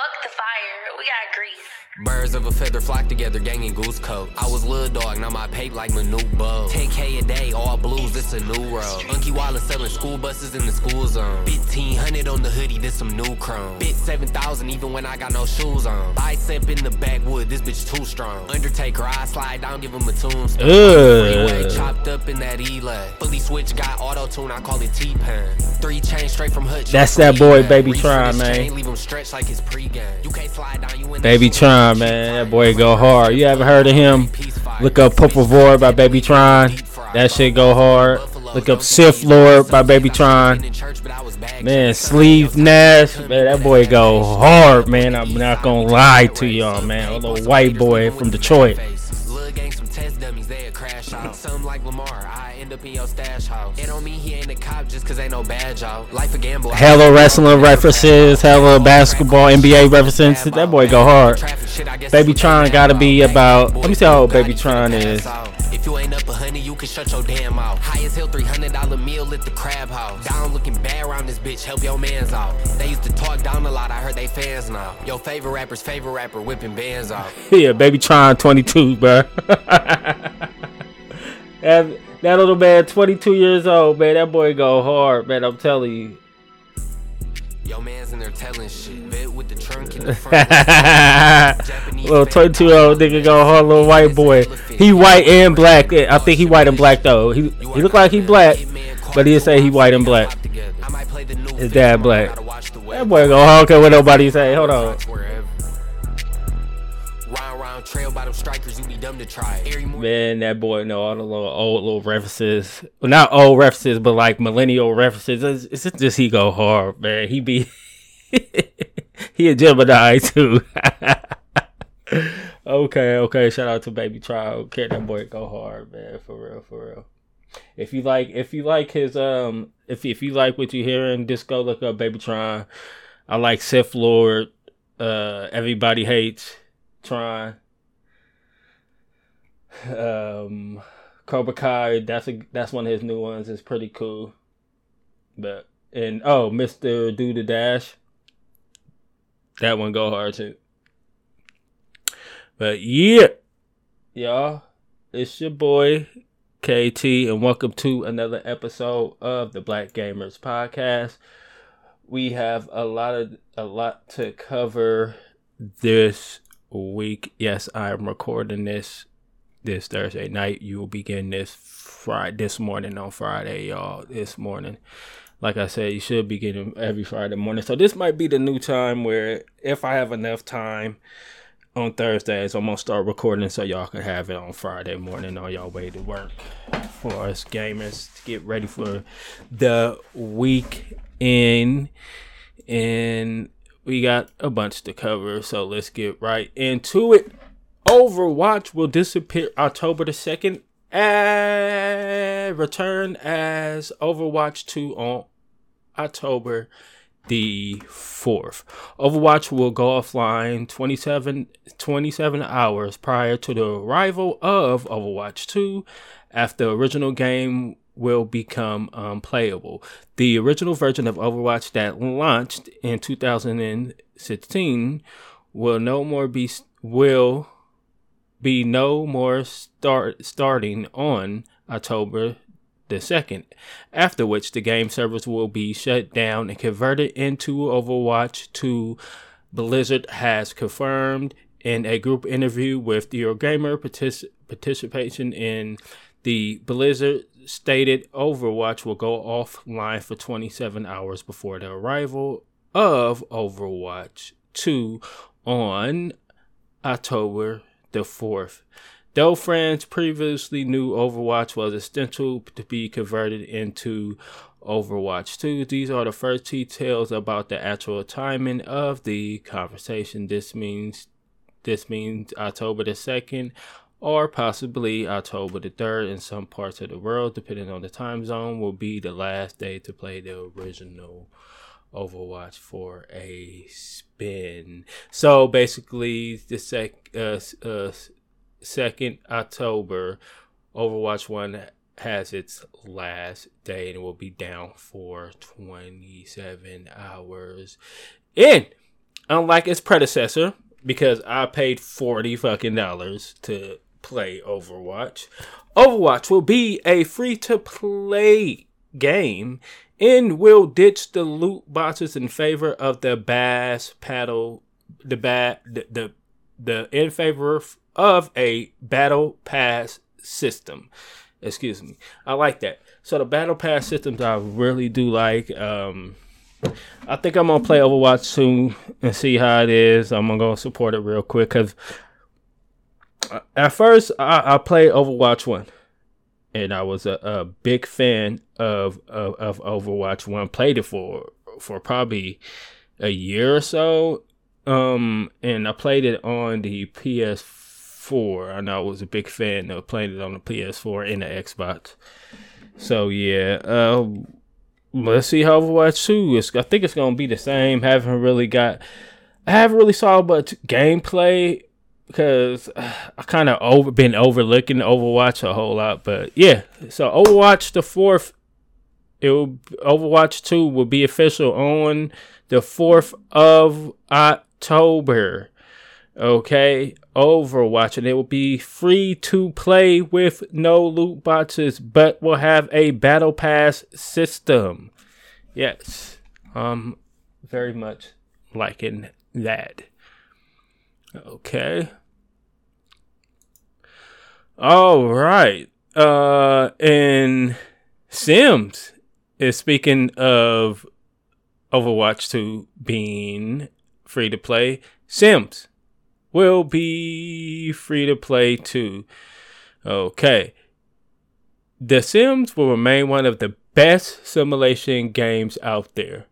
Fuck the fire. We got grease. Birds of a feather flock together, gangin' goose coat. I was little dog, now my pape like Manute Bug. 10K a day, all blues, it's a new world. Unky Wallace selling school buses in the school zone. 1500 on the hoodie, this some new chrome. Bit 7000 even when I got no shoes on. Bicep in the backwood, this bitch too strong. Undertaker, I slide down, give him a tombstone. Freeway Ugh. chopped up in that E-Lay. Fully switch, got auto tune, I call it T-Pain. Three chains straight from Hutch. That's that boy, Baby Reach for Tron, this man. chain, Leave him stretched like his pregame. You can't slide down, you in Baby Tron, man. That boy go hard. You haven't heard of him? Look up Purple Void by Baby Tron. That shit go hard. Look up Sith Lord by Baby Tron. Man, Sleeve Nash. Man, that boy go hard, man. I'm not gonna lie to y'all, man. A little white boy from Detroit. End up in your stash house. It don't mean he ain't a cop just cause ain't no badge out. Life a gamble. Hella wrestling references, hello basketball, NBA references. That boy go hard. Baby Tron gotta be about. Let me see how old Baby Tron is. If you ain't up a honey, you can shut your damn mouth. High as hell, three hundred dollar meal at the crab house. Down looking bad around this bitch, help your mans out. They used to talk down a lot, I heard they fans now. Your favorite rapper's favorite rapper whipping bands out. Yeah, Baby Tron 22, bro. that, little man, 22 years old, man. That boy go hard, man. I'm telling you. Yo man's in there telling shit. With the trunk in the front. little 22 year old nigga go hard, little white boy. He white and black. I think he white and black though. He he look like he black, but he say he white and black. His dad black. That boy go hard. Okay, what nobody say. Hold on. Trail by them strikers, you be dumb to try. Man, that boy know all the little old little references. Well, not old references, but like millennial references. It's, it's just he go hard, man. He be he a Gemini too. okay, okay. Shout out to Baby Tron. Okay, that boy go hard, man. For real, for real. If you like, if you like his, um, if if you like what you hearing, just go look up Baby Tron. I like Sith Lord. Uh, everybody hates Tron um Cobra Kai, that's a that's one of his new ones. It's pretty cool. But and oh, Mr. Do the Dash. That one go hard too. But yeah. Y'all, it's your boy KT and welcome to another episode of the Black Gamers Podcast. We have a lot of a lot to cover this week. Yes, I'm recording this this Thursday night. You will be getting this Friday this morning on Friday, y'all. This morning. Like I said, you should be getting every Friday morning. So this might be the new time where if I have enough time on Thursdays, I'm gonna start recording so y'all can have it on Friday morning on y'all way to work for us gamers to get ready for the weekend. And we got a bunch to cover, so let's get right into it. Overwatch will disappear October the 2nd and return as Overwatch 2 on October the 4th. Overwatch will go offline 27, 27 hours prior to the arrival of Overwatch 2 after the original game will become um, unplayable. The original version of Overwatch that launched in 2016 will no more be will be no more start starting on October the 2nd, after which the game servers will be shut down and converted into Overwatch 2. Blizzard has confirmed in a group interview with Eurogamer partic- participation in the Blizzard stated Overwatch will go offline for 27 hours before the arrival of Overwatch 2 on October the 4th. Though fans previously knew Overwatch was essential to be converted into Overwatch 2, these are the first details about the actual timing of the conversation. This means this means October the 2nd or possibly October the 3rd in some parts of the world, depending on the time zone, will be the last day to play the original Overwatch for a spin. So basically, the sec uh, uh second October, Overwatch One has its last day and it will be down for twenty seven hours. In unlike its predecessor, because I paid forty fucking dollars to play Overwatch. Overwatch will be a free to play game and will ditch the loot boxes in favor of the bass paddle the bat the, the the in favor of a battle pass system. Excuse me. I like that. So the battle pass systems I really do like. Um I think I'm gonna play Overwatch soon and see how it is. I'm gonna go support it real quick because at first I, I played Overwatch one, and I was a, a big fan of, of of Overwatch one. Played it for for probably a year or so, um, and I played it on the PS4. I know I was a big fan of playing it on the PS4 and the Xbox. So yeah, uh, let's see how Overwatch 2 is. I think it's gonna be the same. Haven't really got, I haven't really saw much gameplay because I kind of over been overlooking Overwatch a whole lot. But yeah, so Overwatch the fourth, it will Overwatch 2 will be official on the fourth of October. Okay, Overwatch, and it will be free to play with no loot boxes, but will have a battle pass system. Yes, um, very much liking that. Okay. All right. Uh, and Sims is speaking of Overwatch 2 being free to play. Sims will be free to play too. Okay. The Sims will remain one of the best simulation games out there.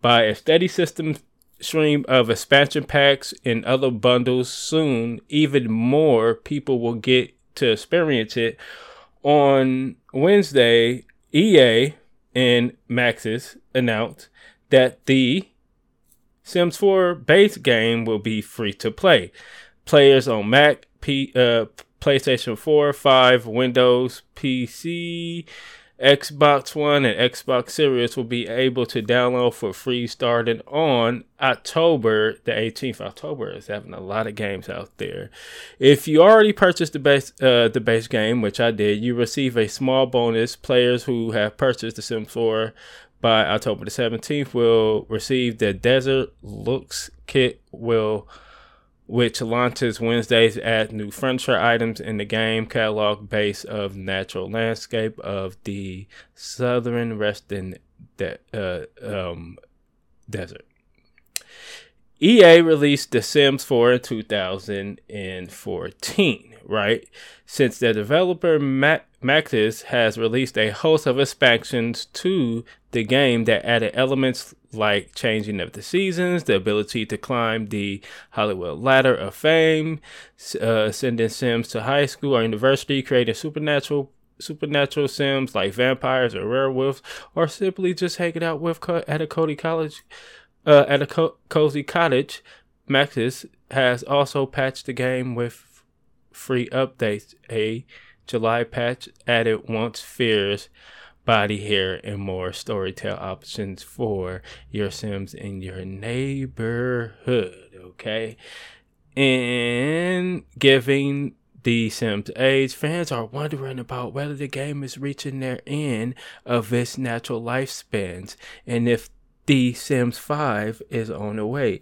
By a steady system stream of expansion packs and other bundles soon, even more people will get to experience it. On Wednesday, EA and Maxis announced that the Sims 4 base game will be free to play. Players on Mac, P, uh, PlayStation 4, 5, Windows, PC, Xbox One, and Xbox Series will be able to download for free starting on October the 18th. October is having a lot of games out there. If you already purchased the base uh, the base game, which I did, you receive a small bonus. Players who have purchased the Sims 4 by October the 17th will receive the Desert Looks kit will which launches Wednesdays add new furniture items in the game catalog base of natural landscape of the southern resting de- uh, um, desert. EA released The Sims 4 in 2014, right? Since the developer Maxis has released a host of expansions to the game that added elements like changing of the seasons, the ability to climb the Hollywood ladder of fame, uh, sending Sims to high school or university, creating supernatural supernatural Sims like vampires or werewolves, or simply just hanging out with co- at a Cody College, uh, at a co- cozy cottage. Maxis has also patched the game with free updates. A July patch added once fears body hair, and more storytell options for your Sims in your neighborhood. Okay. And giving the Sims age, fans are wondering about whether the game is reaching their end of its natural lifespans and if the Sims 5 is on the way.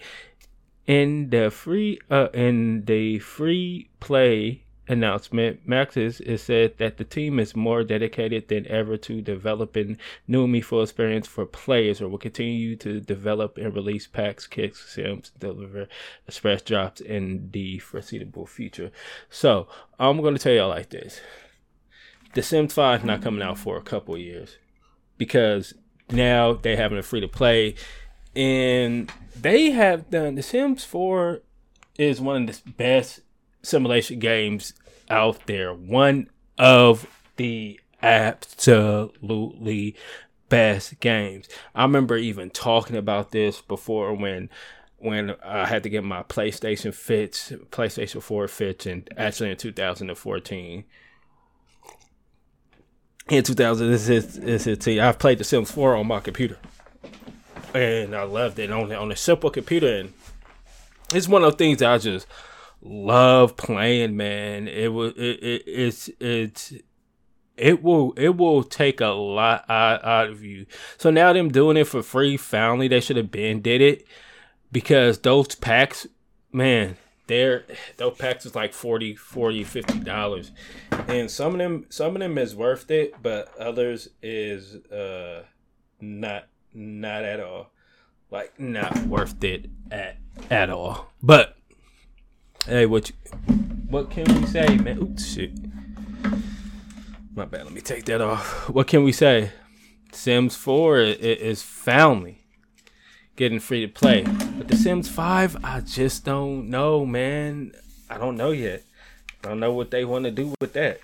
In the free uh in the free play announcement, Maxis is said that the team is more dedicated than ever to developing new meaningful experience for players or will continue to develop and release packs, kicks, sims, deliver express drops in the foreseeable future. So I'm to tell y'all like this. The Sims 5 is not coming out for a couple years because now they having a free to play and they have done the Sims 4 is one of the best simulation games out there. One of the absolutely best games. I remember even talking about this before when when I had to get my PlayStation fits, PlayStation 4 fits, and actually in 2014. In 2000, this is this is I've played The Sims 4 on my computer, and I loved it on on a simple computer and it's one of the things that I just love playing, man. It was it, it it's it's it will it will take a lot out, out of you. So now them doing it for free, finally they should have been did it because those packs, man, they're those packs is like 40 40 50 dollars and some of them some of them is worth it but others is uh not not at all like not worth it at at all but hey what what can we say man oops shit my bad let me take that off what can we say sims 4 is, is finally getting free to play. But The Sims 5, I just don't know, man. I don't know yet. I don't know what they want to do with that.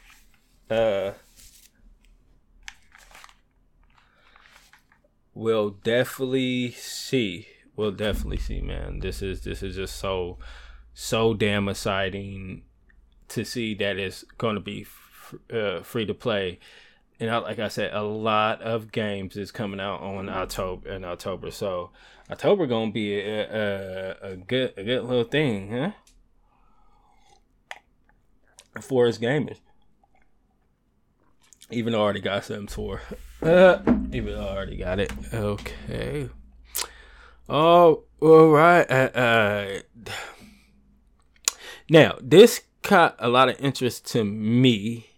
Uh We'll definitely see. We'll definitely see, man. This is this is just so so damn exciting to see that it's going to be f- uh, free to play and I, like I said, a lot of games is coming out on October in October. So October gonna be a, a, a good a good little thing, huh? For us gamers. Even though I already got 4. Uh, even though I already got it. Okay. Oh, all right. Uh, uh, now, this caught a lot of interest to me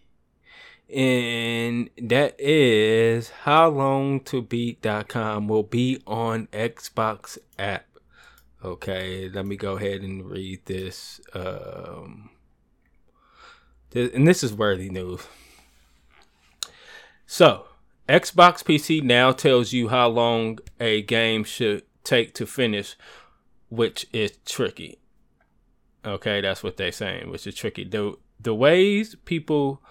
and that is HowLongToBeat.com will be on Xbox app. Okay, let me go ahead and read this. Um, this and this is worthy news. So, Xbox PC now tells you how long a game should take to finish, which is tricky. Okay, that's what they're saying, which is tricky. The the ways people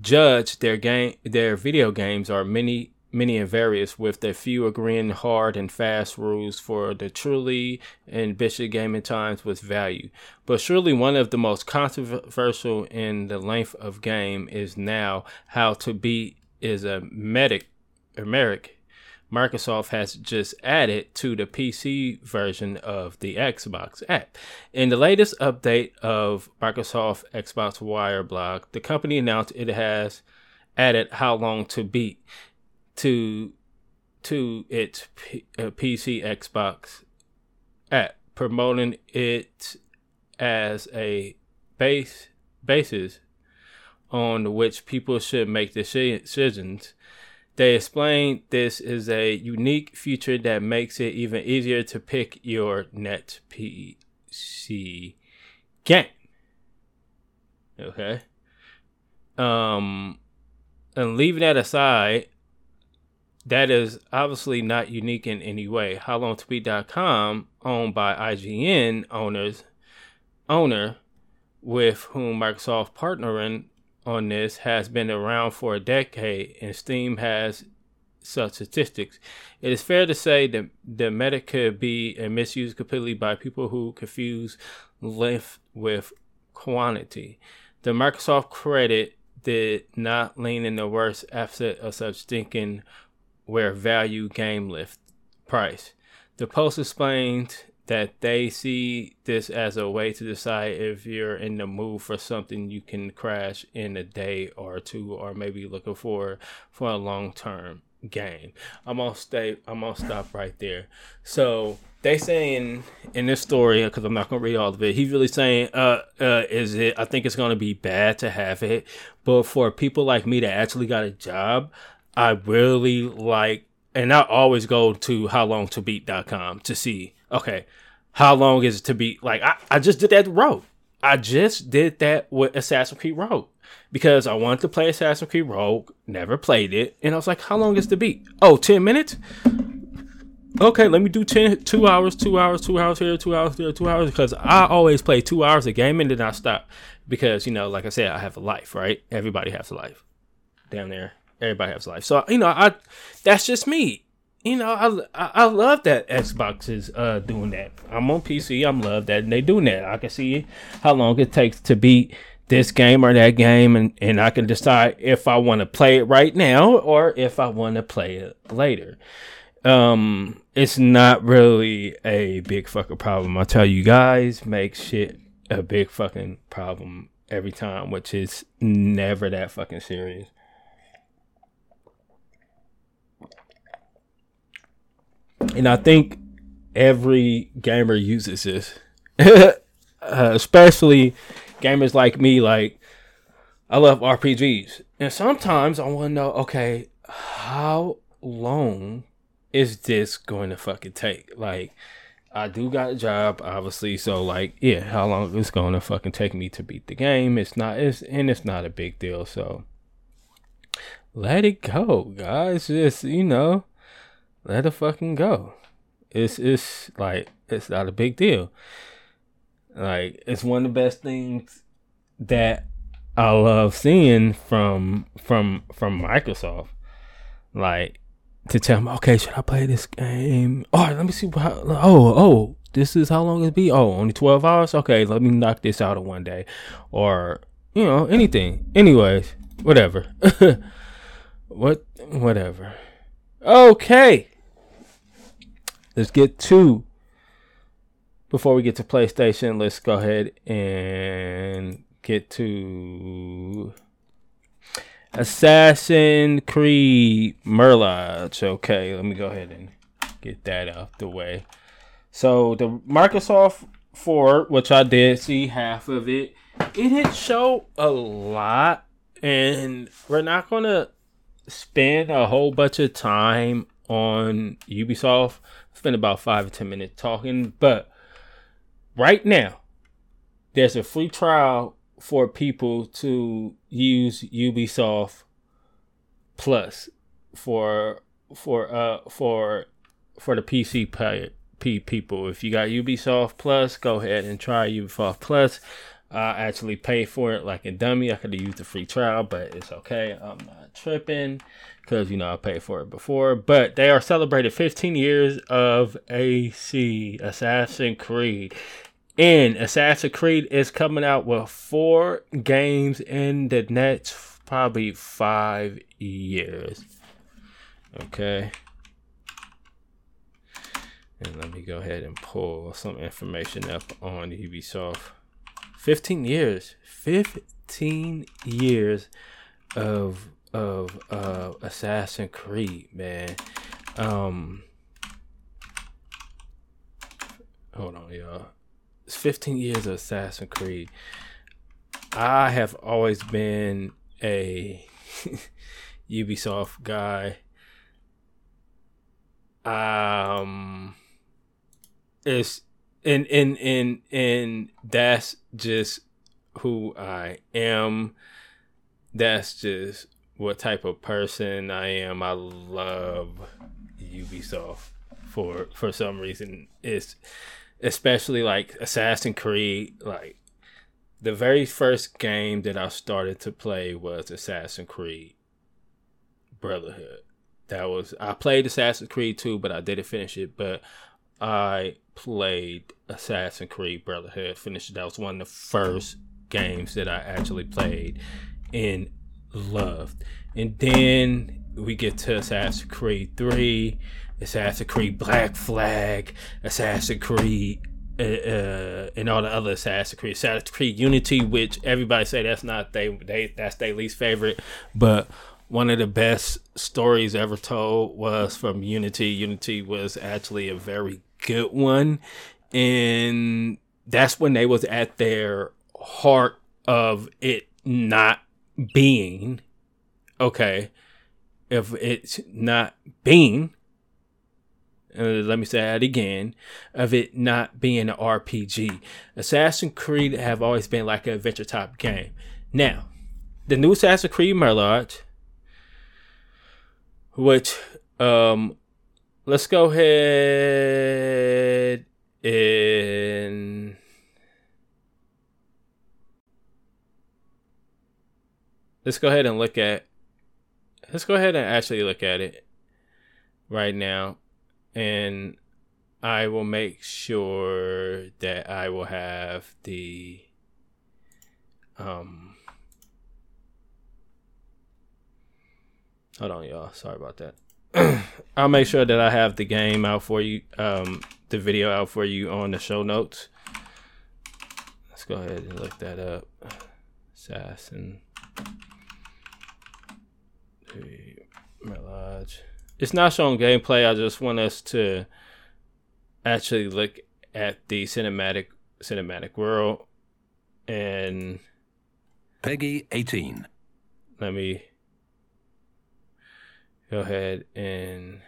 judge their game their video games are many many and various with the few agreeing hard and fast rules for the truly ambitious gaming times with value. But surely one of the most controversial in the length of game is now how to beat is a medic American Microsoft has just added to the PC version of the Xbox app. In the latest update of Microsoft Xbox Wire blog, the company announced it has added HowLongToBeat to to its P- uh, PC Xbox app, promoting it as a base basis on which people should make decisions they explain this is a unique feature that makes it even easier to pick your net PC game. Okay. Um, and leaving that aside, that is obviously not unique in any way. HowLongToBeat.com, owned by IGN owners, owner with whom Microsoft partnering on this has been around for a decade, and Steam has such statistics. It is fair to say that the meta could be misused completely by people who confuse length with quantity. The Microsoft credit did not lean in the worst asset of such thinking where value game lift price. The post explained that they see this as a way to decide if you're in the mood for something you can crash in a day or two or maybe looking for for a long term game. I'm gonna stay I'm gonna stop right there. So they saying in this story because I'm not gonna read all of it. He's really saying, uh, uh, is it? I think it's gonna be bad to have it, but for people like me that actually got a job, I really like, and I always go to howlongtobeat.com to see okay, how long is it to be like I, I just did that road. I just did that with Assassin's Creed Rogue because I wanted to play Assassin's Creed Rogue, never played it, and I was like, how long is the beat? Oh, 10 minutes? Okay, let me do 10, two hours, two hours, two hours here, two hours there, two hours, because I always play two hours a game and then I stop. Because, you know, like I said, I have a life, right? Everybody has a life. Down there. Everybody has a life. So, you know, I that's just me you know, I, I love that Xbox is uh, doing that. I'm on PC. I'm love that and they doing that. I can see how long it takes to beat this game or that game, and, and I can decide if I want to play it right now or if I want to play it later. um, it's not really a big fucking problem. I tell you guys, make shit a big fucking problem every time, which is never that fucking serious. And I think every gamer uses this, uh, especially gamers like me. Like, I love RPGs, and sometimes I want to know, okay, how long is this going to fucking take? Like, I do got a job, obviously, so like, yeah, how long is going to fucking take me to beat the game? It's not, it's and it's not a big deal. So let it go, guys. Just you know, let it fucking go. It's it's like it's not a big deal. Like it's one of the best things that I love seeing from from from Microsoft. Like to tell me, okay, should I play this game? Right, let me see. How, oh, oh, this is how long it be. Oh, only twelve hours. Okay, let me knock this out in one day, or you know, anything. Anyways, whatever. what, whatever. Okay, let's get to. Before we get to PlayStation, let's go ahead and get to Assassin Creed Mirage. Okay, let me go ahead and get that out the way. So the Microsoft Forward, which I did see half of it, it didn't show a lot, and we're not gonna spend a whole bunch of time on Ubisoft. Spend about five or ten minutes talking, but right now there's a free trial for people to use Ubisoft Plus for for uh for for the PC player people. If you got Ubisoft Plus, go ahead and try Ubisoft Plus. I actually pay for it like a dummy. I could have used the free trial, but it's okay. I'm not tripping because you know I paid for it before. But they are celebrating 15 years of AC Assassin's Creed. And Assassin's Creed is coming out with four games in the next probably five years. Okay. And let me go ahead and pull some information up on Ubisoft. 15 years. 15 years of of uh Assassin's Creed, man. Um Hold on, y'all. It's 15 years of Assassin's Creed. I have always been a Ubisoft guy. Um it's and and and and that's just who I am. That's just what type of person I am. I love Ubisoft for for some reason. It's especially like Assassin's Creed. Like the very first game that I started to play was Assassin's Creed Brotherhood. That was I played Assassin's Creed 2, but I didn't finish it. But I played Assassin's Creed Brotherhood, finished. That was one of the first games that I actually played and loved. And then we get to Assassin's Creed 3, Assassin's Creed Black Flag, Assassin's Creed uh, uh, and all the other Assassin's Creed, Assassin's Creed Unity, which everybody say that's not they they that's their least favorite, but one of the best stories ever told was from Unity. Unity was actually a very good one, and that's when they was at their heart of it not being okay. If it's not being, uh, let me say that again, of it not being an RPG. Assassin's Creed have always been like an adventure type game. Now, the new Assassin's Creed Mirage which um let's go ahead and let's go ahead and look at let's go ahead and actually look at it right now and I will make sure that I will have the um Hold on, y'all. Sorry about that. I'll make sure that I have the game out for you, um, the video out for you on the show notes. Let's go ahead and look that up. Assassin. Mirage. It's not showing gameplay. I just want us to actually look at the cinematic cinematic world and PEGI 18. let me go ahead and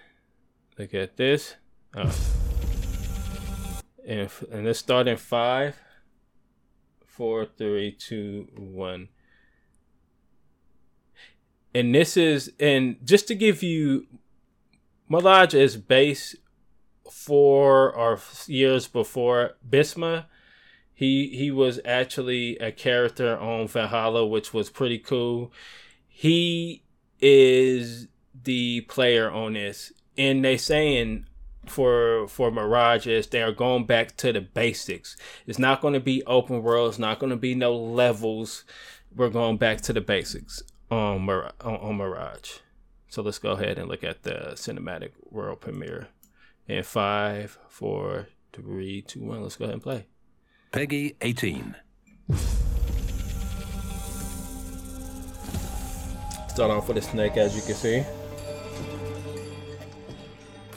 look at this. Oh. And, and let's start in five, four, three, two, one. And this is, and just to give you, Mirage is based four or years before Bisma. He he was actually a character on Valhalla, which was pretty cool. He is the player on this, and they saying for for Mirage is they are going back to the basics. It's not going to be open world. It's not going to be no levels. We're going back to the basics on Mir- on, on Mirage. So let's go ahead and look at the cinematic world premiere. In five, four, three, two, one. Let's go ahead and play. PEGI 18. Start off with a snake, as you can see.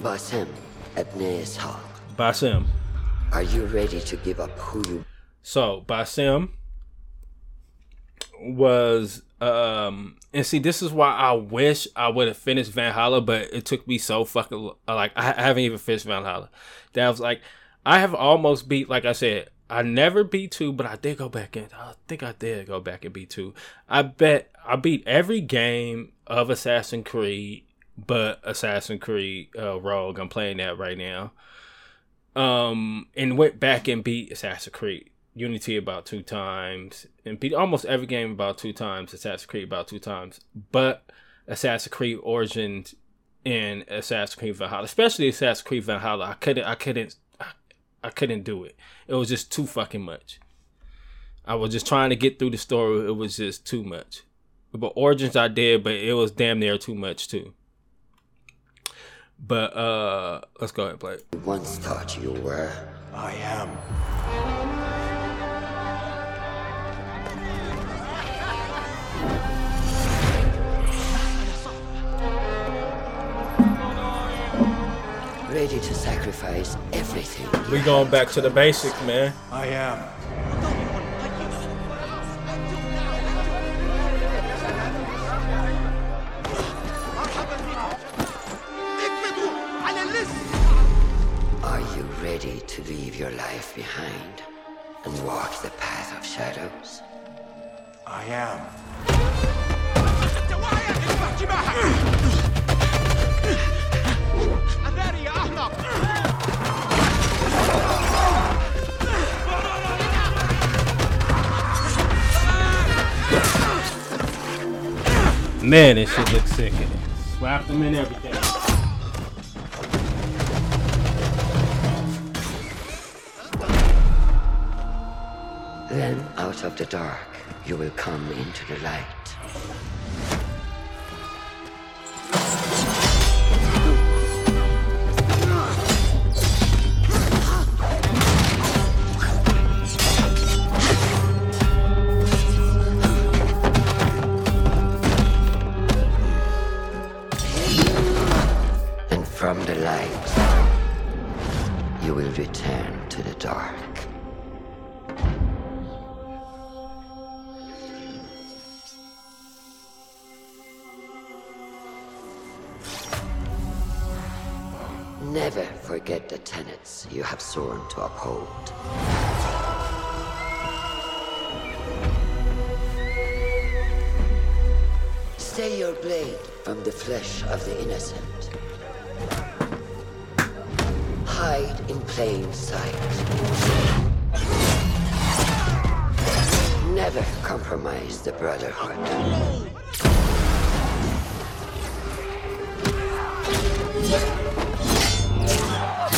Basim, Ibn Ishaq, Basim. are you ready to give up who you So Basim was um and see this is why I wish I would have finished Valhalla, but it took me so fucking like I I haven't even finished Valhalla. That was like I have almost beat like I said, I never beat two, but I did go back in. I think I did go back and beat two. I bet I beat every game of Assassin's Creed but Assassin's Creed uh, Rogue. I'm playing that right now. Um, and went back and beat Assassin's Creed Unity about two times, and beat almost every game about two times. Assassin's Creed about two times, but Assassin's Creed Origins and Assassin's Creed Valhalla, especially Assassin's Creed Valhalla, I couldn't, I couldn't, I, I couldn't do it. It was just too fucking much. I was just trying to get through the story. It was just too much. But Origins I did, but it was damn near too much too. But uh let's go ahead and play it. once thought you were? I am. Ready to sacrifice everything. We going back to the basics, man. I am. You ready to leave your life behind and walk the path of shadows? I am. Man, this shit looks sick. Slap them in everything. Out of the dark, you will come into the light. To uphold. Stay your blade from the flesh of the innocent. Hide in plain sight. Never compromise the Brotherhood.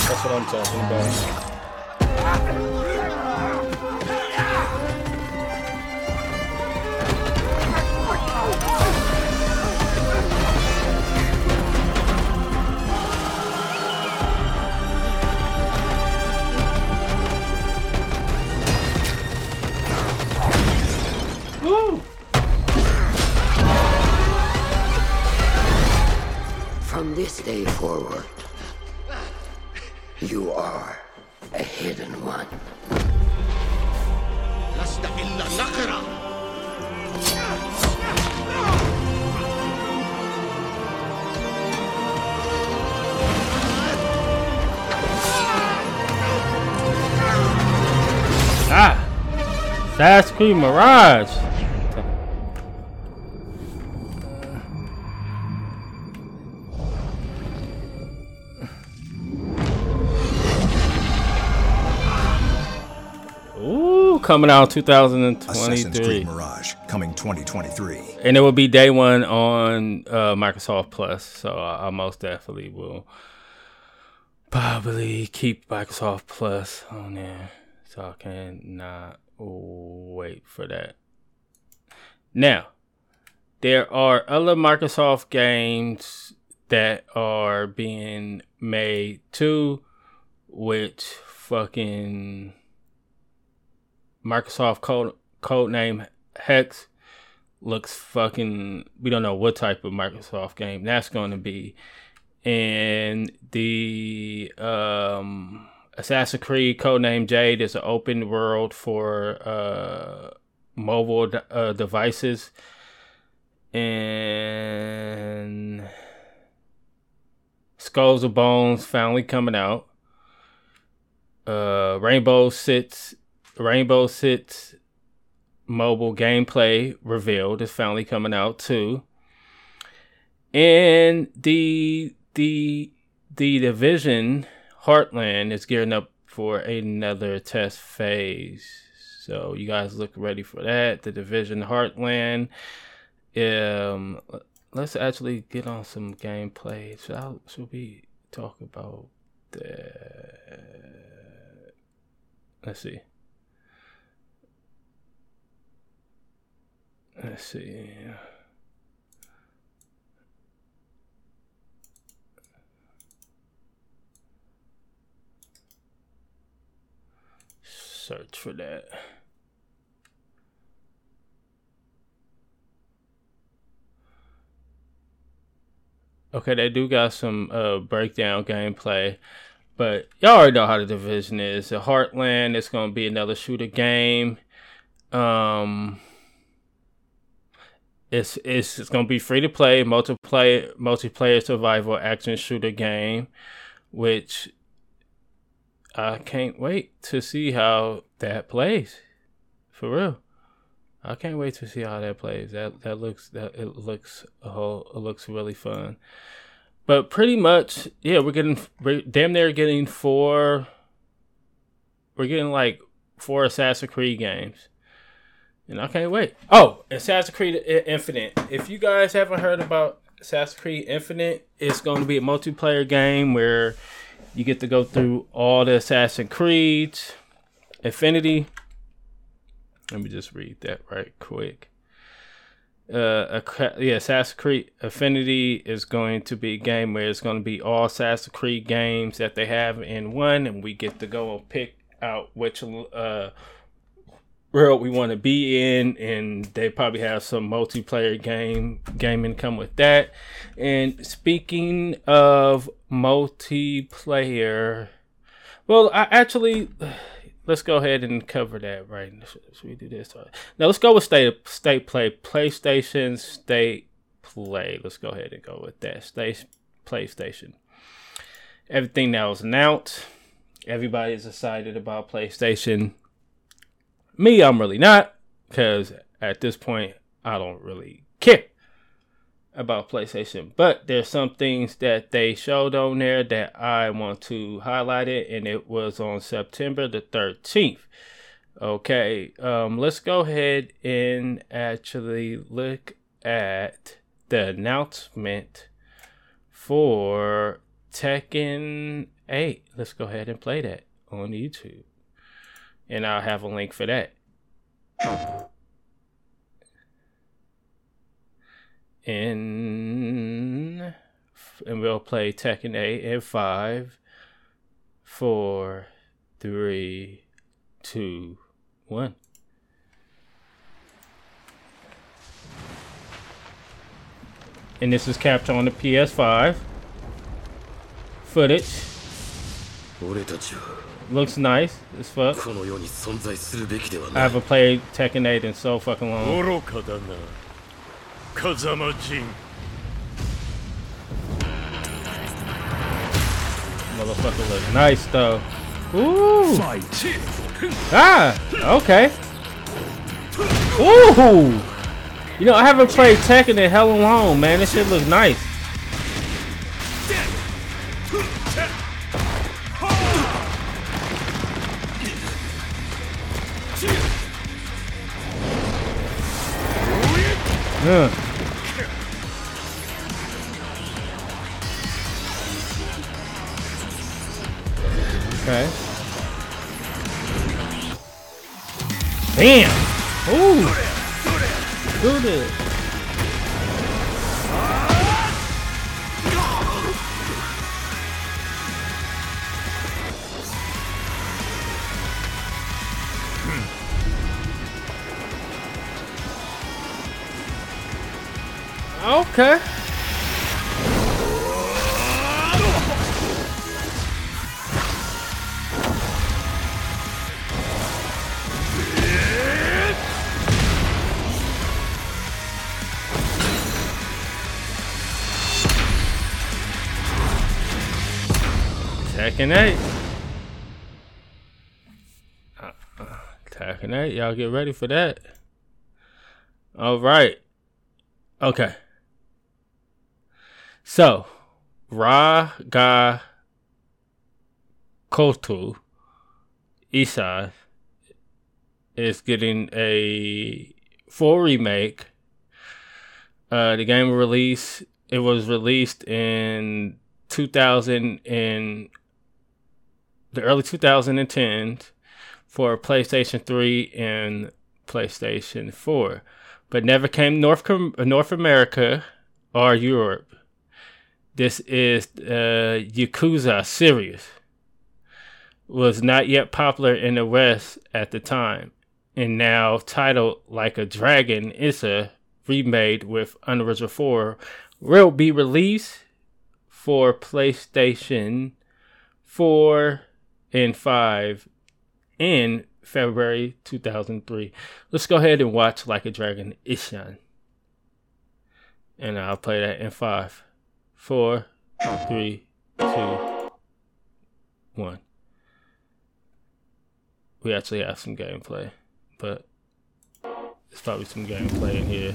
That's what I'm talking about. From this day forward, you are hidden one. لست إلا نقرة Ah! Assassin's Creed Mirage! Coming out 2023. Assassin's Creed 2023. Mirage coming 2023. And it will be day one on uh, Microsoft Plus. So I, I most definitely will probably keep Microsoft Plus on there. So I can not wait for that. Now, there are other Microsoft games that are being made too, which fucking Microsoft code codename Hex looks fucking. We don't know what type of Microsoft game that's going to be, and the um, Assassin's Creed codename Jade is an open world for uh, mobile uh, devices, and Skulls of Bones finally coming out. Uh, Rainbow Six, Rainbow Six mobile gameplay revealed is finally coming out too. And the the the division Heartland is gearing up for another test phase. So you guys look ready for that. The division Heartland. Um let's actually get on some gameplay. Should, I, should we talk about the Let's see. Let's see. Search for that. Okay, they do got some uh, breakdown gameplay, but y'all already know how the division is. The Heartland is going to be another shooter game. Um, it's it's, it's gonna be free to play, multiplayer multiplayer survival action shooter game, which I can't wait to see how that plays. For real. I can't wait to see how that plays. That that looks that it looks a whole it looks really fun. But pretty much, yeah, we're getting we're damn near getting four we're getting like four Assassin's Creed games. And I can't wait. Oh, Assassin's Creed Infinite. If you guys haven't heard about Assassin's Creed Infinite, it's going to be a multiplayer game where you get to go through all the Assassin's Creeds. Infinity. Let me just read that right quick. Uh, yeah, Assassin's Creed Infinity is going to be a game where it's going to be all Assassin's Creed games that they have in one, and we get to go and pick out which uh world we want to be in and they probably have some multiplayer game gaming come with that. And speaking of multiplayer well i actually let's go ahead and cover that right should we do this? Now let's go with state state play playstation state play. Let's go ahead and go with that. State playstation. Everything that was announced everybody's excited about playstation me, I'm really not, because at this point, I don't really care about PlayStation. But there's some things that they showed on there that I want to highlight it, and it was on September the 13th. Okay, um, let's go ahead and actually look at the announcement for Tekken 8. Let's go ahead and play that on YouTube and I'll have a link for that. And and we'll play Tekken 8 and 5, 4, 3, 2, 1. And this is captured on the PS5. footage. Looks nice as fuck. I haven't played Tekken 8 in so fucking long. Kazama Jin. Motherfucker looks nice though. Ooh. Fight. Ah, okay. Ooh. You know, I haven't played Tekken in hell long, man. This shit looks nice. Yeah. Okay. Damn. Tekken 8. Uh, uh, Tekken 8. Y'all get ready for that. All right. Okay. So, Ra Ga Kotu Isai is getting a full remake. Uh, the game release it was released in 2000 in the early 2010s for PlayStation 3 and PlayStation 4, but never came North North America or Europe. This is uh, Yakuza series. Was not yet popular in the West at the time, and now titled Like a Dragon is a remade with Unreal 4 will be released for PlayStation 4 and 5 in February 2003. Let's go ahead and watch Like a Dragon Ishin. And I'll play that in 5, 4, 3, 2, 1. We actually have some gameplay, but there's probably some gameplay in here.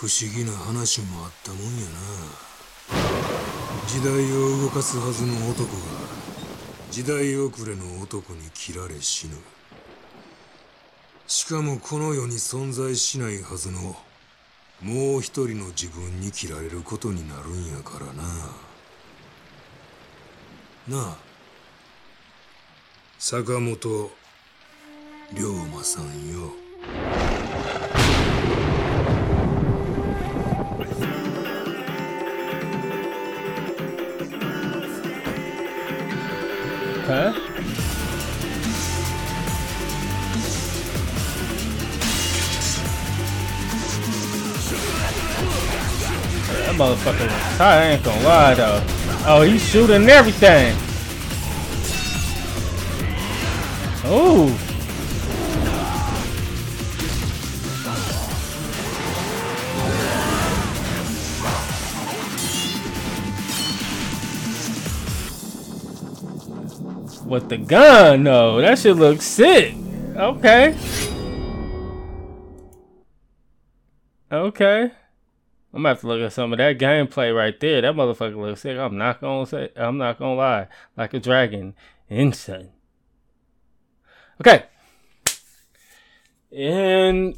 不思議な話もあったもんやな。時代を動かすはずの男が時代遅れの男に切られ死ぬ。しかもこの世に存在しないはずのもう一人の自分に切られることになるんやからな。なあ坂本龍馬さんよ。Motherfucker was tight, I ain't gonna lie though. Oh, he's shooting everything. Oh. With the gun, though. That shit looks sick. Okay. Okay. I'm gonna have to look at some of that gameplay right there. That motherfucker looks sick. I'm not gonna say I'm not gonna lie. Like a dragon. Insane. Okay. And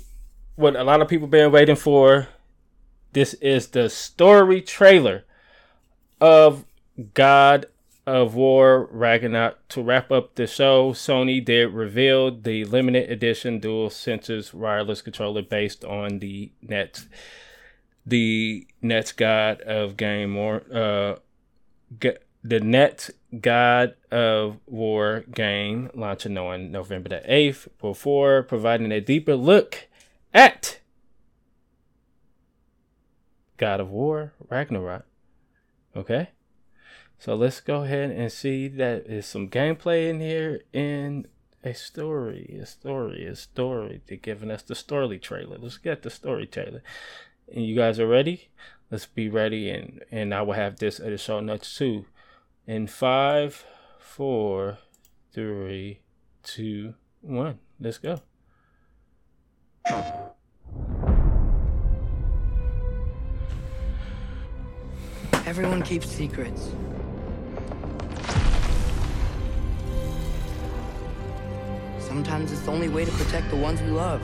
what a lot of people been waiting for. This is the story trailer of God of War Ragnarok. To wrap up the show, Sony did reveal the limited edition dual sensors wireless controller based on the Nets, the Nets God of Game War, uh, the Nets God of War game launching on November the eighth. Before providing a deeper look at God of War Ragnarok. Okay? So let's go ahead and see that there's some gameplay in here and a story, a story, a story. They're giving us the story trailer. Let's get the story trailer. And you guys are ready? Let's be ready and and I will have this at the show notes too. In five, four, three, two, one. Let's go. Everyone keeps secrets. Sometimes it's the only way to protect the ones we love.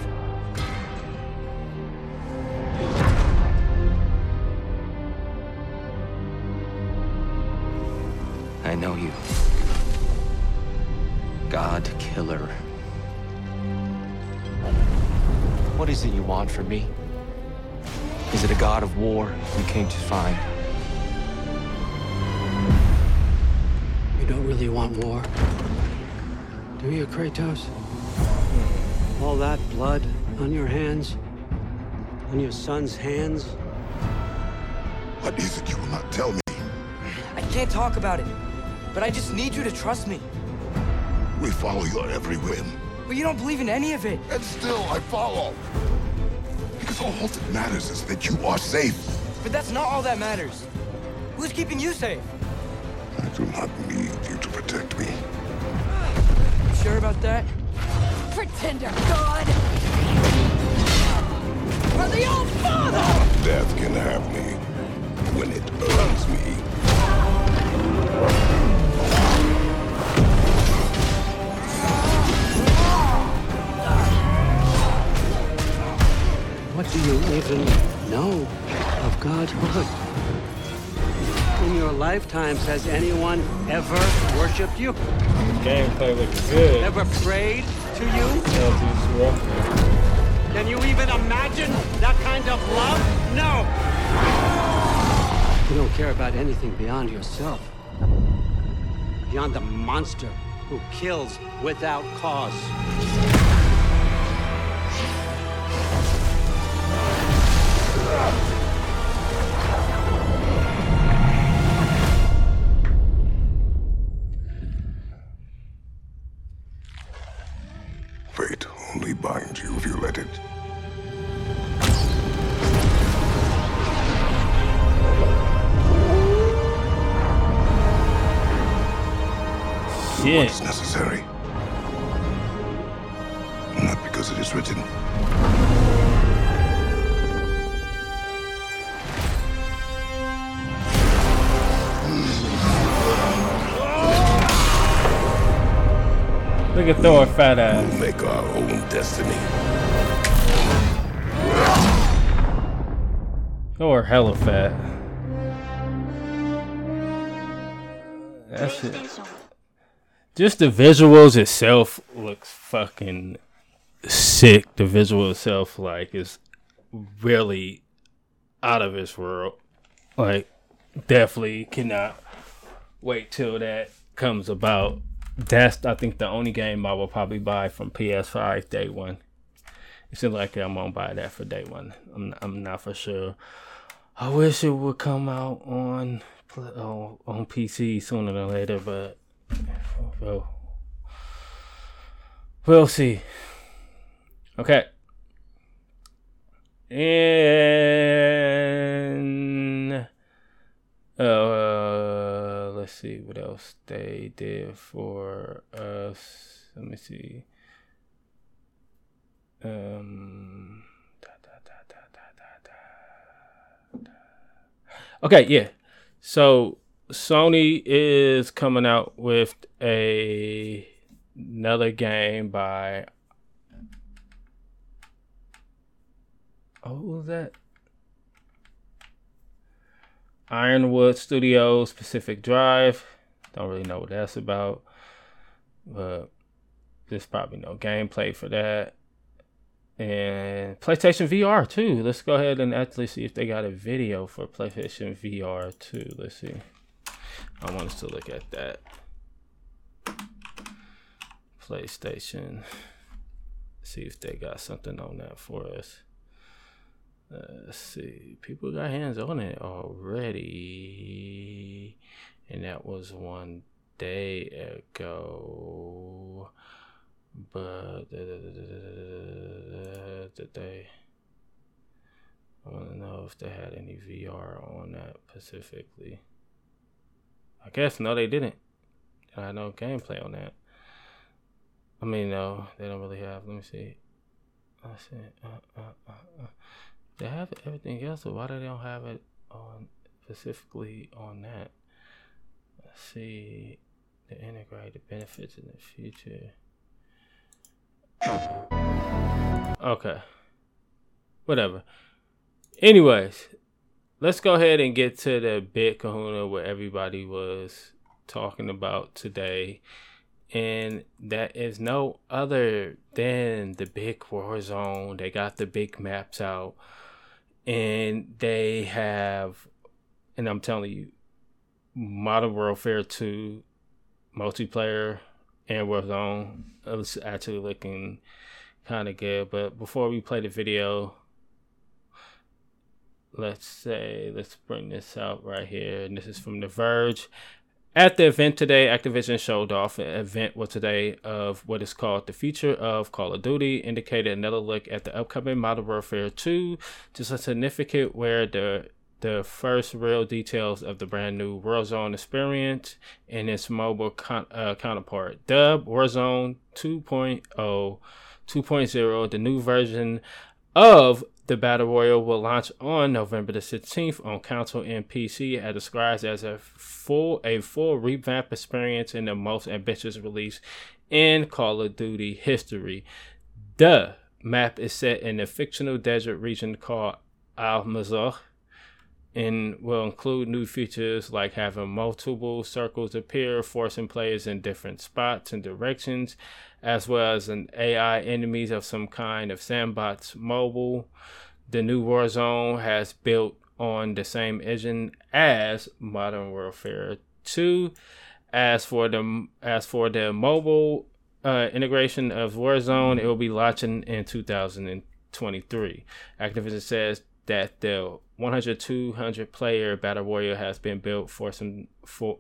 I know you. God Killer. What is it you want from me? Is it a god of war you came to find? You don't really want war. Do you, Kratos? All that blood on your hands? On your son's hands? What is it you will not tell me? I can't talk about it, but I just need you to trust me. We follow your every whim. But you don't believe in any of it. And still I follow. Because all that matters is that you are safe. But that's not all that matters. Who's keeping you safe? I do not need you to protect me. You sure about that? Pretender God! For the old father! Death can have me when it earns me. Do you even know of God's word? In your lifetimes, has anyone ever worshipped you? Gameplay looks good. Ever prayed to you? Can you even imagine that kind of love? No! You don't care about anything beyond yourself. Beyond the monster who kills without cause. Just the visuals itself looks fucking sick. The visual itself, like, is really out of this world. Like, definitely cannot wait till that comes about. That's, I think, the only game I will probably buy from PS5 day one. It seems like I'm gonna buy that for day one. I'm, I'm not for sure. I wish it would come out on oh, on, on PC sooner than later, but well, we'll see. Okay. And uh, let's see what else they did for us. Let me see. Um. Okay, yeah. So Sony is coming out with a another game by Oh, was that? Ironwood Studios Pacific Drive. Don't really know what that's about. But there's probably no gameplay for that. And PlayStation VR too. Let's go ahead and actually see if they got a video for PlayStation VR too. Let's see. I want us to look at that. PlayStation. See if they got something on that for us. let's see. People got hands on it already, and that was one day ago. But did they? I want to know if they had any VR on that specifically. I guess no, they didn't. I had no gameplay on that. I mean, no, they don't really have. Let me see. Let's see. Uh, uh, uh, uh. They have everything else, but why do they don't have it on specifically on that? Let's see. The integrated benefits in the future. Okay. Whatever. Anyways, let's go ahead and get to the big kahuna where everybody was talking about today. And that is no other than the big war zone. They got the big maps out. And they have, and I'm telling you, Modern Warfare 2 multiplayer and war Warzone is actually looking kind of good. But before we play the video, let's say let's bring this out right here and this is from the verge at the event today activision showed off an event was today of what is called the future of call of duty indicated another look at the upcoming modern warfare 2 just a significant where the the first real details of the brand new Warzone experience and its mobile con- uh, counterpart. Dub Warzone 2.0, 2.0, the new version of the Battle Royale will launch on November the 16th on console and PC as described as a full a full revamp experience and the most ambitious release in Call of Duty history. The map is set in a fictional desert region called Al Mazrah and will include new features like having multiple circles appear, forcing players in different spots and directions, as well as an AI enemies of some kind of sandbox mobile. The new Warzone has built on the same engine as Modern Warfare 2. As for the as for the mobile uh, integration of Warzone, it will be launching in 2023. Activision says that the 100 200 player battle royale has been built for some for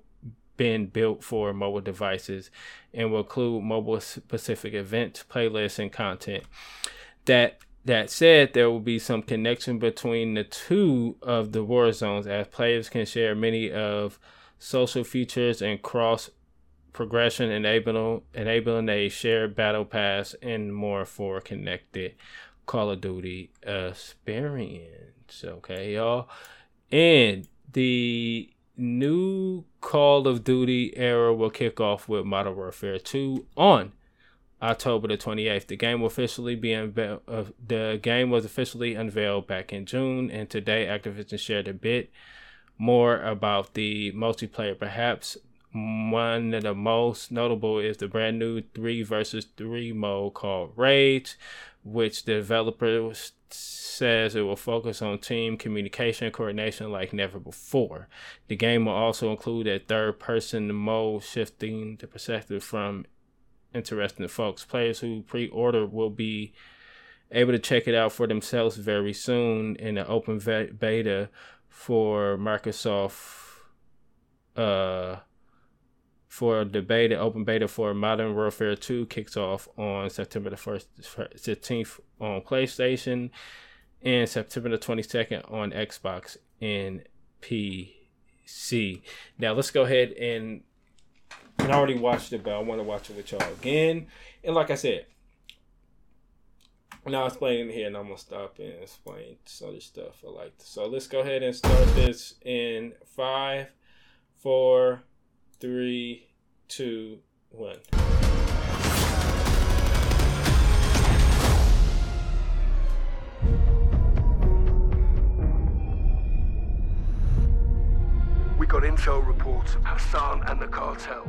been built for mobile devices and will include mobile specific events playlists and content. That that said there will be some connection between the two of the war zones as players can share many of social features and cross progression enabling enabling a shared battle pass and more for connected Call of Duty experience. Okay, y'all. And the new Call of Duty era will kick off with Modern Warfare 2 on October the 28th. The game will officially be unveiled. Uh, the game was officially unveiled back in June, and today Activision shared a bit more about the multiplayer. Perhaps one of the most notable is the brand new three versus three mode called Rage, which the developer says it will focus on team communication coordination like never before. The game will also include a third person mode, shifting the perspective from interesting folks. Players who pre order will be able to check it out for themselves very soon in the open beta for Microsoft. Uh, for the beta, open beta for Modern Warfare 2 kicks off on September the 1st, 15th on PlayStation and September the 22nd on Xbox and PC. Now, let's go ahead and I already watched it, but I want to watch it with y'all again. And like I said, now I'm explaining here, and I'm gonna stop and explain some other stuff I like. So let's go ahead and start this in five, four, three, two, one. We got intel reports of Hassan and the cartel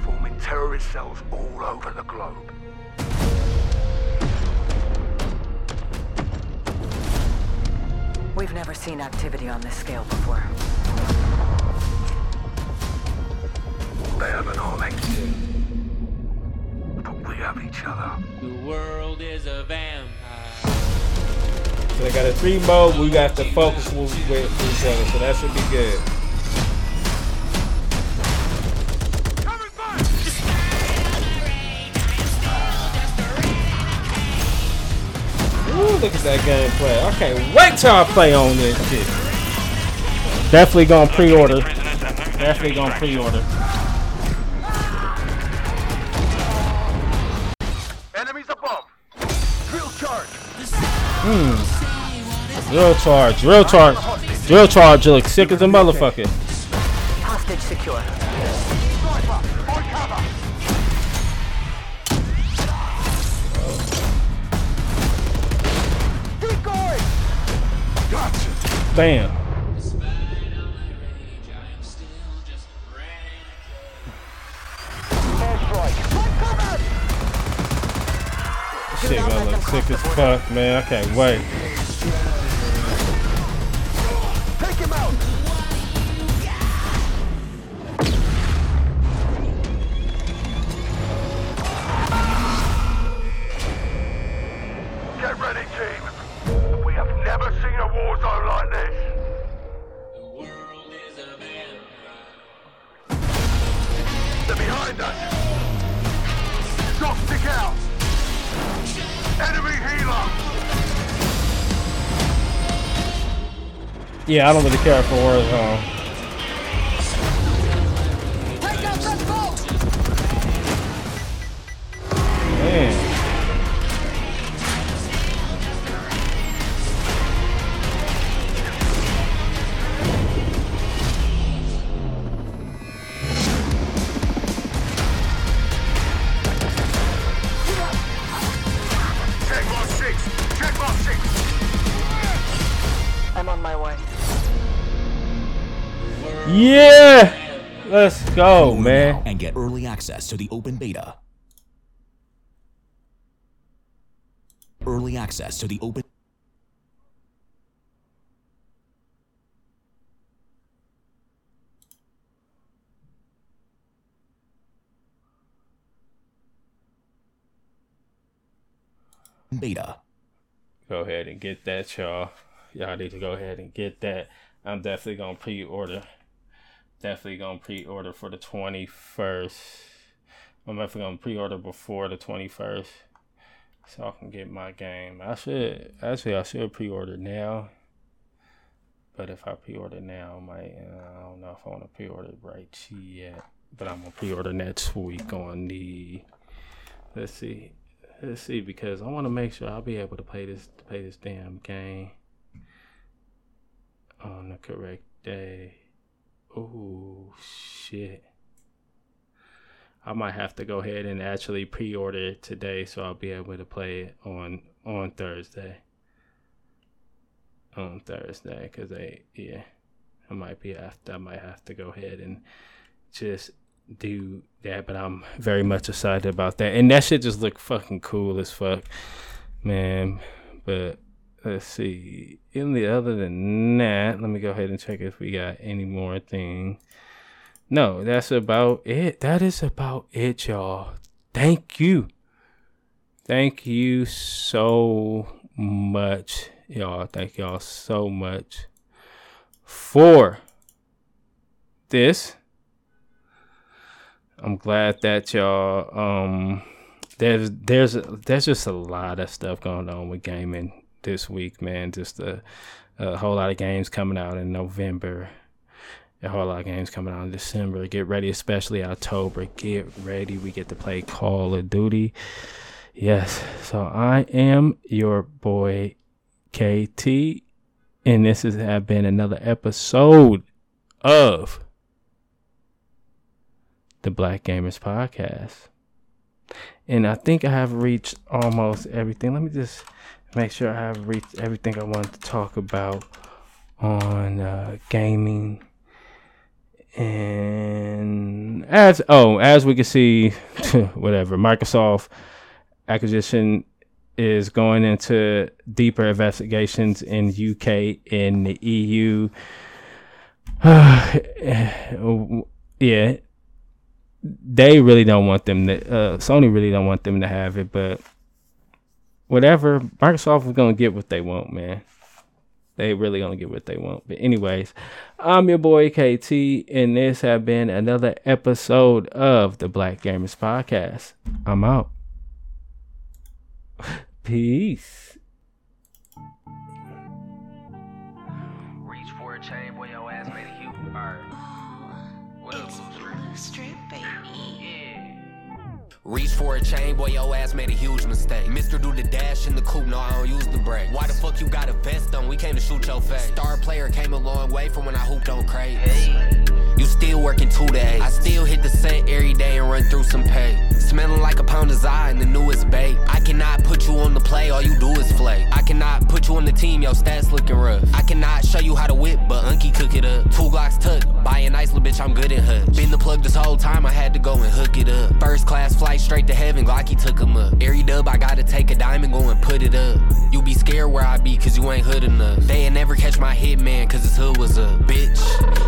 forming terrorist cells all over the globe. We've never seen activity on this scale before. They have an army. But we have each other. The world is a vampire. So they got a three mode. We got to focus with, with each other, so that should be good. Ooh, look at that gameplay. I can't wait till I play on this shit. Definitely gonna pre-order. Definitely gonna pre-order. Hmm. Drill charge, drill charge, drill charge You look sick as a motherfucker. Hostage secure. Bam. Sick as fuck, man. I can't wait. Yeah, I don't really care for Warzone. Go, man. And get early access to the open beta. Early access to the open. Beta. Go ahead and get that, y'all. Y'all need to go ahead and get that. I'm definitely gonna pre-order. Definitely gonna pre-order for the 21st. I'm definitely gonna pre-order before the 21st, so I can get my game. I should actually I should pre-order now. But if I pre-order now, I might uh, I don't know if I want to pre-order right yet. But I'm gonna pre-order next week on the. Let's see, let's see because I want to make sure I'll be able to play this play this damn game on the correct day. Oh shit. I might have to go ahead and actually pre-order it today so I'll be able to play it on on Thursday. On Thursday cuz they yeah. I might be after I might have to go ahead and just do that, but I'm very much excited about that. And that shit just look fucking cool as fuck. Man, but let's see. In the other than that, let me go ahead and check if we got any more thing. No, that's about it. That is about it, y'all. Thank you. Thank you so much, y'all. Thank y'all so much for this. I'm glad that y'all um there's there's there's just a lot of stuff going on with gaming this week, man. Just a, a whole lot of games coming out in November. A whole lot of games coming out in December. Get ready, especially October. Get ready. We get to play Call of Duty. Yes. So I am your boy KT, and this has been another episode of the Black Gamers Podcast. And I think I have reached almost everything. Let me just make sure I have everything I wanted to talk about on uh, gaming. And as oh, as we can see, whatever Microsoft acquisition is going into deeper investigations in UK in the EU. yeah, they really don't want them to. Uh, Sony really don't want them to have it, but whatever. Microsoft is gonna get what they want, man. They really gonna get what they want. But anyways, I'm your boy KT, and this have been another episode of the Black Gamers Podcast. I'm out. Peace. Reach for a chain, boy, your ass made a huge mistake. Mister do the dash in the coupe, no, I don't use the brake. Why the fuck you got a vest on? We came to shoot your face. Star player came a long way from when I hooped on crates. You still working two days. I still hit the set every day and run through some pay. Smelling like a pound of Zai and the newest bait. I cannot put you on the play, all you do is flake. I cannot put you on the team, your stats looking rough. I cannot show you how to whip, but Unky cook it up. Two Glocks tucked, buy a nice little bitch, I'm good in her. Been the plug this whole time, I had to go and hook it up. First class flight straight to heaven, Glocky took him up. Every dub, I gotta take a diamond, go and put it up. You be scared where I be, cause you ain't hood enough. They ain't never catch my hit man, cause his hood was up. Bitch,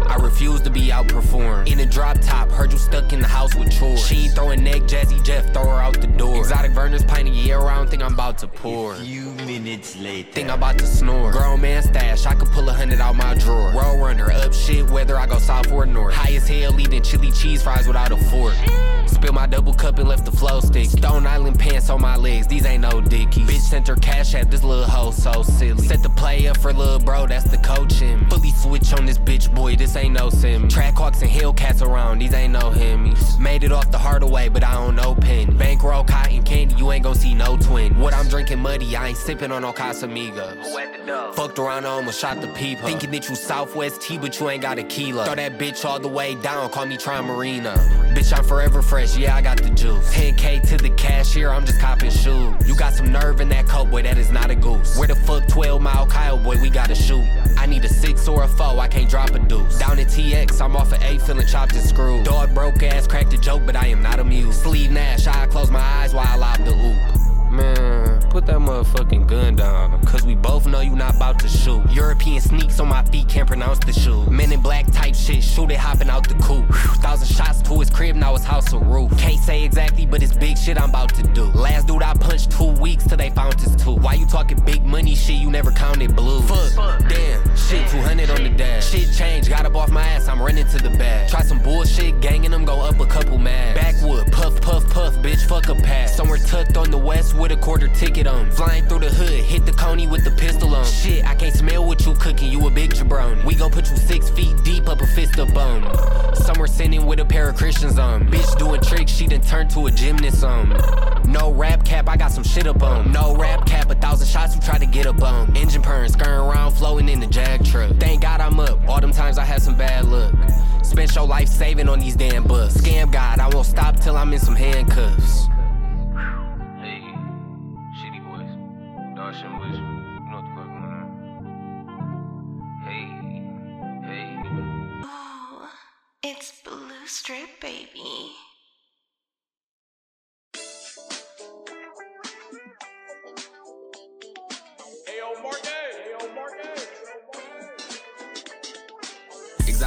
I refuse to be outperformed. In a drop top, heard you stuck in the house with chores. She ain't throwing neck, Jazzy Jeff, throw her out the door. Exotic Verner's pint a year round, think I'm about to pour. A few minutes later. Think I'm about to snore. Grown man stash, I could pull a hundred out my drawer. Roll runner, up shit, whether I go south or north. High as hell, eating chili cheese fries without a fork. Spill my double cup and left the flow stick. Stone Island pants on my legs, these ain't no dickies. Bitch sent her cash at this little hoe so silly. Set the play up for little bro, that's the coaching. Fully switch on this bitch boy, this ain't no sim. Trackhawks and Hellcats around, these ain't no himmies. Made it off the hard way, but I don't know pen. Bankroll, cotton candy, you ain't gon' see no twin. What I'm drinking muddy, I ain't sipping on no Casamigos. Fucked around, I almost shot the people. Thinking that you Southwest T, but you ain't got a kilo. Throw that bitch all the way down, call me Tri Marina. Bitch, I'm forever fresh, yeah, I got the juice. 10K to the cashier, I'm just copping shoes. You got some nerve in that coat, boy, that is not a goose. Where the fuck 12 mile Kyle, boy, we gotta shoot. I need a six or a four, I can't drop a deuce. Down at TX, I'm off of eight, feeling chopped and screwed. Dog broke ass, cracked a joke, but I am not amused. Sleeve Nash, I close my eyes while I lob the oop. Man, put that motherfucking gun down. Cause we both know you not about to shoot. European sneaks on my feet, can't pronounce the shoe. Men in black type shit, shoot it hopping out the coop. Thousand shots to his crib, now his house a roof. Can't say exactly, but it's big shit I'm about to do. Last dude I punched two weeks till they found his two. Why you talking big money shit, you never counted blue? Fuck, damn, shit, 200 on the dash. Shit changed, got up off my ass, I'm running to the bag. Try some bullshit, ganging them, go up a couple mad. Backwood, puff, puff, puff, bitch, fuck a pass. Somewhere tucked on the west with a quarter ticket on. Flying through the hood, hit the coney with the pistol on. Shit, I can't smell what you cooking, you a big jabroni. We gon' put you six feet deep up a fist of bone. Somewhere sitting with a pair of Christians on. Bitch doing tricks, she done turned to a gymnast on. No rap cap, I got some shit up on. No rap cap, a thousand shots who try to get up on. Engine purring, skirting around, flowing in the jag truck. Thank God I'm up, all them times I had some bad luck. Spent your life saving on these damn bucks. Scam God, I won't stop till I'm in some handcuffs. It's Blue Strip, baby.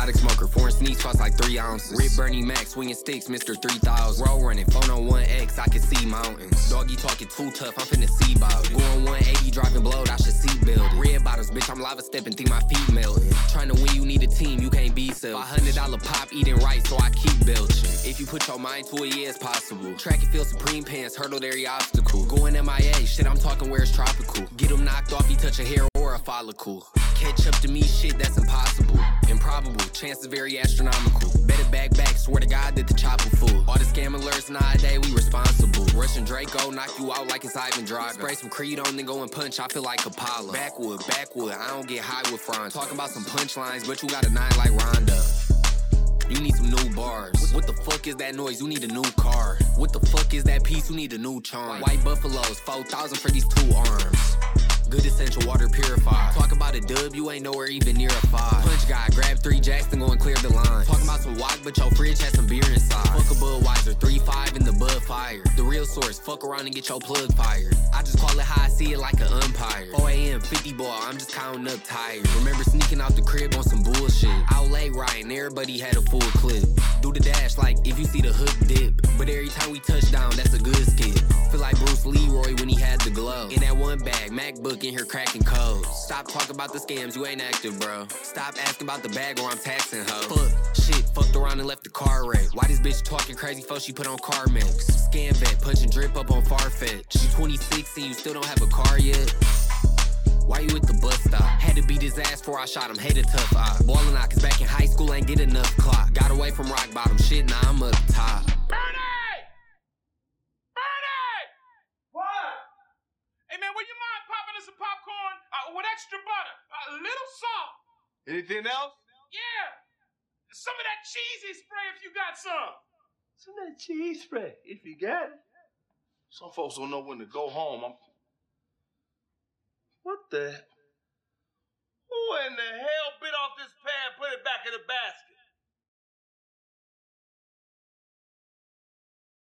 Exotic smoker, foreign sneaks cost like three ounces. Rip Bernie Mac, swinging sticks, Mr. 3000. Roll running, phone on 1X, I can see mountains. Doggy talking too tough, I'm finna see about. Going 180, driving blowed, I should see build. Red bottoms, bitch, I'm lava stepping, think my feet melting. Trying to win, you need a team, you can't be self. $500 pop, eating right, so I keep belching. If you put your mind to it, yeah, it's possible. Track and field supreme pants, hurdled every obstacle. Going MIA, shit, I'm talking where it's tropical. Get them knocked off, you touch a hair or a follicle. Catch up to me, shit, that's impossible. Improbable, chances very astronomical. Better back back, swear to God that the chopper full. All the scam alerts nowadays, we responsible. Russian Draco, knock you out like it's Ivan Drago. Spray some Creed on, then go and punch, I feel like Apollo. Backwood, backwood, I don't get high with Franz. Talking about some punchlines, but you got a nine like Ronda. You need some new bars. What, what the fuck is that noise? You need a new car. What the fuck is that piece? You need a new charm. White buffaloes, 4,000 for these two arms. Good essential water purifier. Talk about a dub, you ain't nowhere even near a five. Punch guy, grab three jacks, and go and clear the line. Talking about some wok, but your fridge has some beer inside. Fuck a Budweiser, 3-5 in the Bud Fire. The real source, fuck around and get your plug fired. I just call it how I see it like an umpire. 4 a.m., 50 ball, I'm just counting up tired. Remember sneaking out the crib on some bullshit. Outlay Ryan, everybody had a full clip. Do the dash like if you see the hook dip. But every time we touch down, that's a good skit. Feel like Bruce Leroy when he had the glove. In that one bag, MacBook in here cracking codes. Stop talking about the scams, you ain't active, bro. Stop asking about the bag or I'm taxing ho. Fuck, shit, fucked around and left the car wreck. Why this bitch talking crazy for she put on CarMax? Scam vet, punching drip up on Farfetch. You 26 and you still don't have a car yet? Why you at the bus stop? Had to beat his ass before I shot him. Hated tough eye. Ballin' out, cause back in high school ain't get enough clock. Got away from rock bottom shit, now I'm up top. What? Hey man, would you mind popping us some popcorn uh, with extra butter, a little salt? Anything else? Yeah, some of that cheesy spray if you got some. Some of that cheese spray, if you got it. Some folks don't know when to go home. I'm... What the? Who in the hell bit off this pan and put it back in the basket?